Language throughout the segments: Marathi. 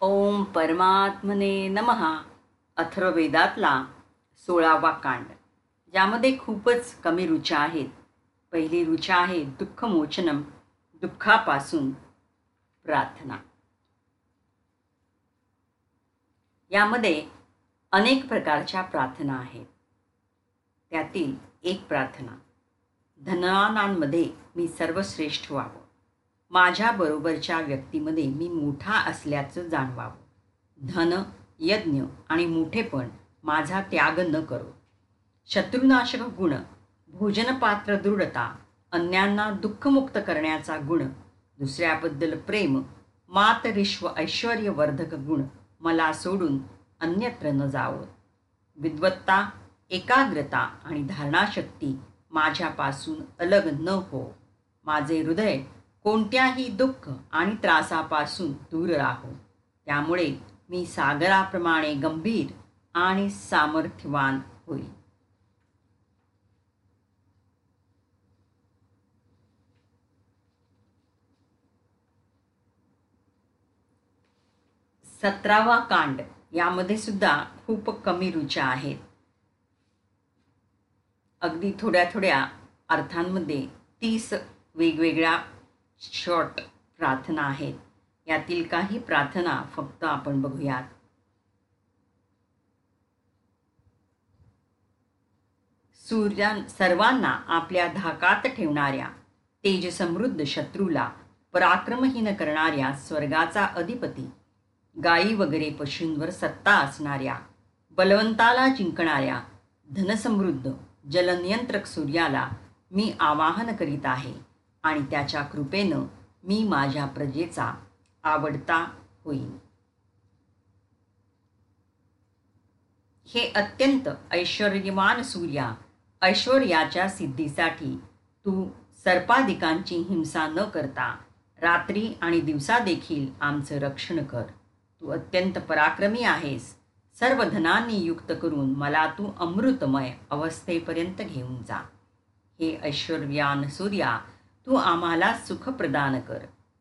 ओम परमात्मने नमहा अथर्ववेदातला सोळावा कांड. ज्यामध्ये खूपच कमी रुचा आहेत. पहिली रुचा आहे दुःखमोचनम दुःखापासून प्रार्थना. यामध्ये अनेक प्रकारच्या प्रार्थना आहेत. त्यातील एक प्रार्थना धनवानांमध्ये मी सर्वश्रेष्ठ व्हावं. माझ्याबरोबरच्या व्यक्तीमध्ये मी मोठा असल्याचं जाणवावं. धन यज्ञ आणि मोठेपण माझा त्याग न करो. शत्रुनाशक गुण भोजनपात्र दृढता अन्यांना दुःखमुक्त करण्याचा गुण दुसऱ्याबद्दल प्रेम मातरिश्व ऐश्वर्यवर्धक गुण मला सोडून अन्यत्र न जावं. विद्वत्ता एकाग्रता आणि धारणाशक्ती माझ्यापासून अलग न हो. माझे हृदय कोणत्याही दुःख आणि त्रासापासून दूर राहो. त्यामुळे मी सागराप्रमाणे गंभीर आणि सामर्थ्यवान होईल सतरावा कांड यामध्ये सुद्धा खूप कमी रुचा आहेत. अगदी थोड्या थोड्या अर्थांमध्ये तीस वेगवेगळ्या शॉर्ट प्रार्थना आहेत. यातील काही प्रार्थना फक्त आपण बघूयात. सूर्या सर्वांना आपल्या धाकात ठेवणाऱ्या तेजसमृद्ध शत्रूला पराक्रमहीन करणाऱ्या स्वर्गाचा अधिपती गायी वगैरे पशूंवर सत्ता असणाऱ्या बलवंताला जिंकणाऱ्या धनसमृद्ध जलनियंत्रक सूर्याला मी आवाहन करीत आहे. आणि त्याच्या कृपेनं मी माझ्या प्रजेचा आवडता होईन. हे अत्यंत ऐश्वर्यवान सूर्या ऐश्वर्याच्या सिद्धीसाठी तू सर्पाधिकांची हिंसा न करता रात्री आणि दिवसा देखील आमचं रक्षण कर. तू अत्यंत पराक्रमी आहेस. सर्व धनांनी युक्त करून मला तू अमृतमय अवस्थेपर्यंत घेऊन जा. हे ऐश्वर्यान सूर्या तू आम्हाला सुख प्रदान कर.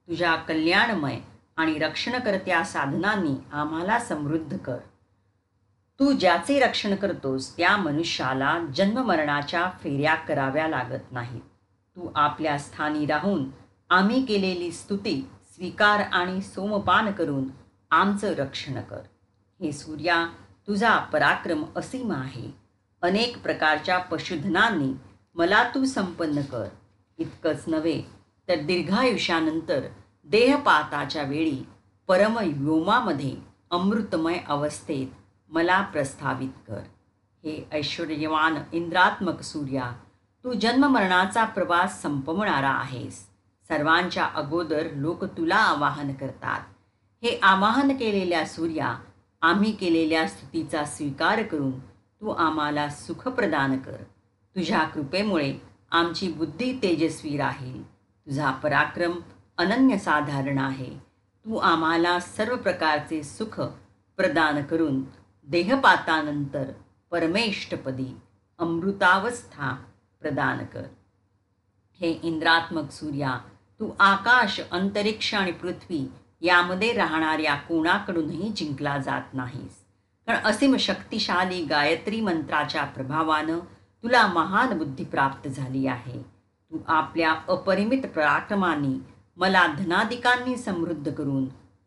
तुझ्या कल्याणमय आणि रक्षणकर्त्या साधनांनी आम्हाला समृद्ध कर. तू ज्याचे रक्षण करतोस त्या मनुष्याला जन्ममरणाच्या फेऱ्या कराव्या लागत नाहीत. तू आपल्या स्थानी राहून आम्ही केलेली स्तुती स्वीकार आणि सोमपान करून आमचं रक्षण कर. हे सूर्या तुझा पराक्रम असीम आहे. अनेक प्रकारच्या पशुधनांनी मला तू संपन्न कर. इतकंच नव्हे तर दीर्घायुष्यानंतर देहपाताच्या वेळी परमव्योमामध्ये अमृतमय अवस्थेत मला प्रस्थावित कर. हे ऐश्वर्यवान इंद्रात्मक सूर्या तू जन्ममरणाचा प्रवास संपवणारा आहेस. सर्वांच्या अगोदर लोक तुला आवाहन करतात. हे आवाहन केलेल्या सूर्या आम्ही केलेल्या स्तुतीचा स्वीकार करून तू आम्हाला सुख प्रदान कर. तुझ्या कृपेमुळे आमची बुद्धी तेजस्वी राहील. तुझा पराक्रम अनन्यसाधारण आहे. तू आम्हाला सर्व प्रकारचे सुख प्रदान करून देहपातानंतर परमेष्टपदी अमृतावस्था प्रदान कर. हे इंद्रात्मक सूर्या तू आकाश अंतरिक्ष आणि पृथ्वी यामध्ये राहणाऱ्या कोणाकडूनही जिंकला जात नाहीस. कारण असीम शक्तिशाली गायत्री मंत्राच्या प्रभावानं तुला महान बुद्धी प्राप्त झाली आहे. तू आपल्या अपरिमित पराक्रमाने मला धनाधिकांनी समृद्ध करून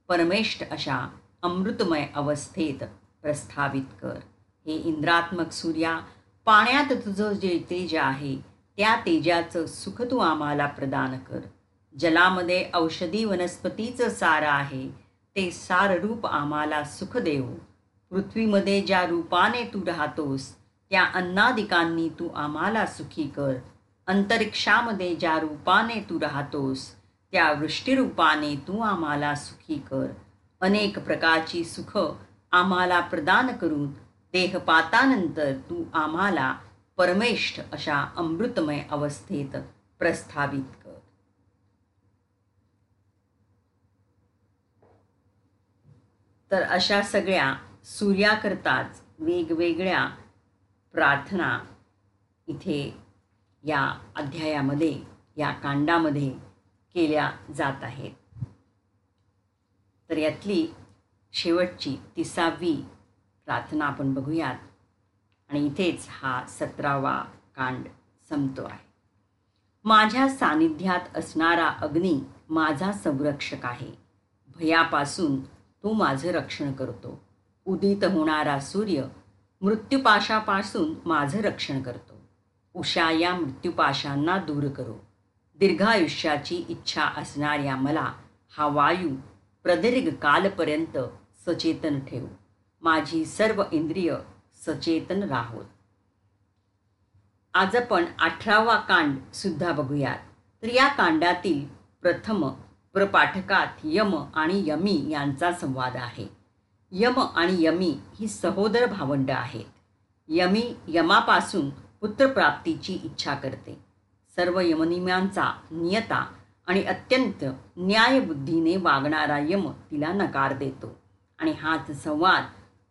परमेष्ट अशा अमृतमय अवस्थेत प्रस्थावित कर. हे इंद्रात्मक सूर्या पाण्यात तुझं जे तेज आहे त्या तेजाचं सुख तू आम्हाला प्रदान कर. जलामध्ये औषधी वनस्पतीचं सार आहे ते सार रूप आम्हाला सुख देव. पृथ्वीमध्ये ज्या रूपाने तू राहतोस त्या अन्नादिकांनी तू आम्हाला सुखी कर. अंतरिक्षामध्ये ज्या रूपाने तू राहतोस त्या वृष्टीरूपाने तू आम्हाला सुखी कर. अनेक प्रकारची सुख आम्हाला प्रदान करून देहपातानंतर तू आम्हाला परमेष्ठ अशा अमृतमय अवस्थेत प्रस्थापित कर. तर अशा सगळ्या सूर्याकरताच वेगवेगळ्या प्रार्थना इथे या अध्यायामध्ये या कांडामध्ये केल्या जात आहेत. तर यातली शेवटची तिसावी प्रार्थना आपण बघूयात. आणि इथेच हा सतरावा कांड संपतो आहे. माझ्या सानिध्यात असणारा अग्नी माझा संरक्षक आहे. भयापासून तो माझं रक्षण करतो. उदित होणारा सूर्य मृत्यूपाशापासून माझं रक्षण करतो. उषा या मृत्यूपाशांना दूर करो. दीर्घायुष्याची इच्छा असणाऱ्या मला हा वायू प्रदीर्घ कालपर्यंत सचेतन ठेव. माझी सर्व इंद्रिय सचेतन राहोत. आज आपण अठरावा कांड सुद्धा बघूयात. तर या कांडातील प्रथम प्रपाठकात यम आणि यमी यांचा संवाद आहे. यम आणि यमी ही सहोदर भावंड आहेत. यमी यमापासून पुत्रप्राप्तीची इच्छा करते. सर्व यमनिम्यांचा नियता आणि अत्यंत न्यायबुद्धीने वागणारा यम तिला नकार देतो. आणि हाच संवाद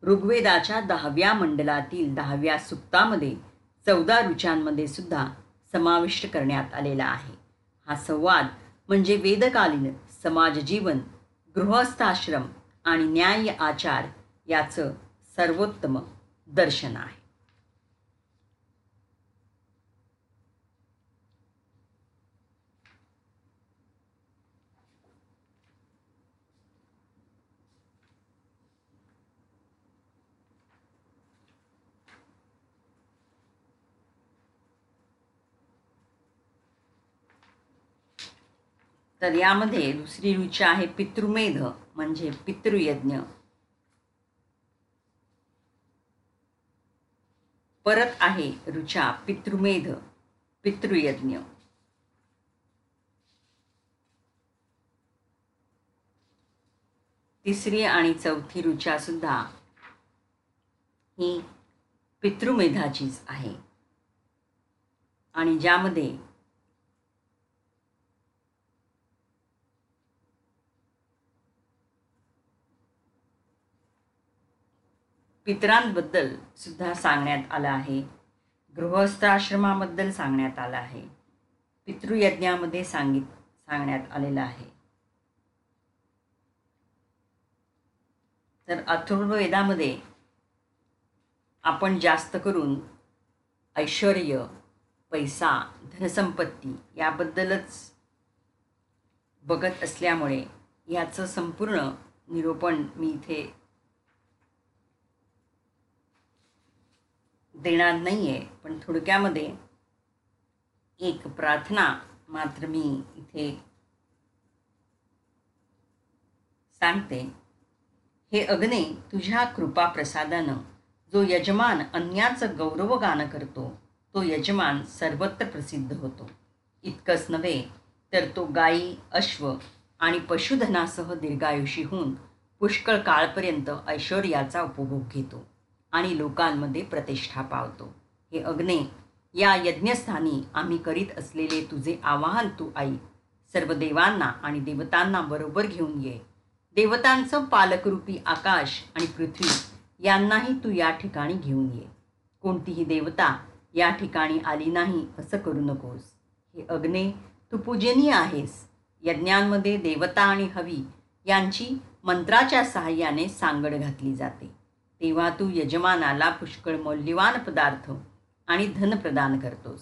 ऋग्वेदाच्या दहाव्या मंडलातील दहाव्या सुक्तामध्ये चौदा ऋचांमध्ये सुद्धा समाविष्ट करण्यात आलेला आहे. हा संवाद म्हणजे वेदकालीन समाजजीवन गृहस्थाश्रम आणि न्याय आचार याचं सर्वोत्तम दर्शन आहे. तर यामध्ये दुसरी रुची आहे पितृमेध म्हणजे पितृयज्ञ. परत आहे रुचा पितृमेध पितृयज्ञ. तिसरी आणि चौथी रुचा सुद्धा ही पितृमेधाचीच आहे. आणि ज्यामध्ये पितरांबद्दल सुद्धा सांगण्यात आलं आहे. गृहस्थाश्रमाबद्दल सांगण्यात आलं आहे. पितृयज्ञामध्ये सांगित सांगण्यात आलेलं आहे. तर अथर्ववेदामध्ये आपण जास्त करून ऐश्वर पैसा धनसंपत्ती याबद्दलच बघत असल्यामुळे याचं संपूर्ण निरूपण मी इथे देणार नाही आहे पण थोडक्यामध्ये एक प्रार्थना मात्र मी इथे सांगते. हे अग्ने तुझ्या कृपा प्रसादानं जो यजमान अन्याचं गौरवगान करतो तो यजमान सर्वत्र प्रसिद्ध होतो. इतकंच नव्हे तर तो गायी अश्व आणि पशुधनासह दीर्घायुषी होऊन पुष्कळ काळपर्यंत ऐश्वर्याचा उपभोग घेतो. आणि लोकांमध्ये प्रतिष्ठा पावतो. हे अग्ने या यज्ञस्थानी आम्ही करीत असलेले तुझे आवाहन तू आई. सर्व देवांना आणि देवतांना बरोबर घेऊन ये. देवतांचं पालकरूपी आकाश आणि पृथ्वी यांनाही तू या ठिकाणी घेऊन ये. कोणतीही देवता या ठिकाणी आली नाही असं करू नकोस. हे अग्ने तू पूजनीय आहेस. यज्ञांमध्ये देवता आणि हवी यांची मंत्राच्या सहाय्याने सांगड घातली जाते. तेव्हा तू यजमानाला पुष्कळ मौल्यवान पदार्थ आणि धन प्रदान करतोस.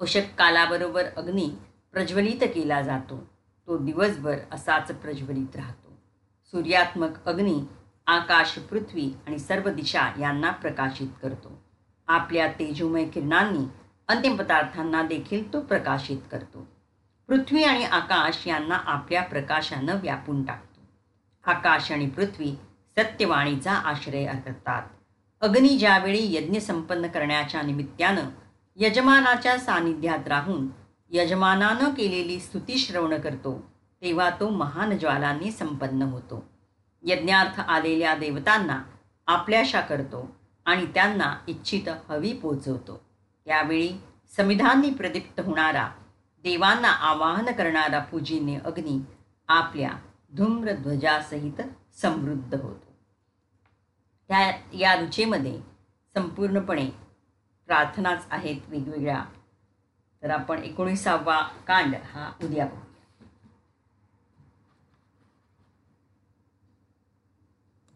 उषक कालाबरोबर अग्नी प्रज्वलित केला जातो. तो दिवसभर असाच प्रज्वलित राहतो. सूर्यात्मक अग्नी आकाश पृथ्वी आणि सर्व दिशा यांना प्रकाशित करतो. आपल्या तेजोमय किरणांनी अंतिम पदार्थांना देखील तो प्रकाशित करतो. पृथ्वी आणि आकाश यांना आपल्या प्रकाशानं व्यापून टाकतो. आकाश आणि पृथ्वी सत्यवाणीचा आश्रय करतात अग्नी ज्यावेळी यज्ञ संपन्न करण्याच्या निमित्तानं यजमानाच्या सानिध्यात राहून यजमानानं केलेली स्तुती श्रवण करतो तेव्हा तो महान ज्वालांनी संपन्न होतो. यज्ञार्थ आलेल्या देवतांना आपल्याशा करतो आणि त्यांना इच्छित हवी पोचवतो. त्यावेळी संविधानी प्रदीप्त होणारा देवांना आवाहन करणारा पूजिन्य अग्नी आपल्या धूम्रध्वजासहित समृद्ध होतो. त्या या रुचेमध्ये संपूर्णपणे प्रार्थनाच आहेत वेगवेगळ्या. तर आपण एकोणीसावा कांड हा उद्या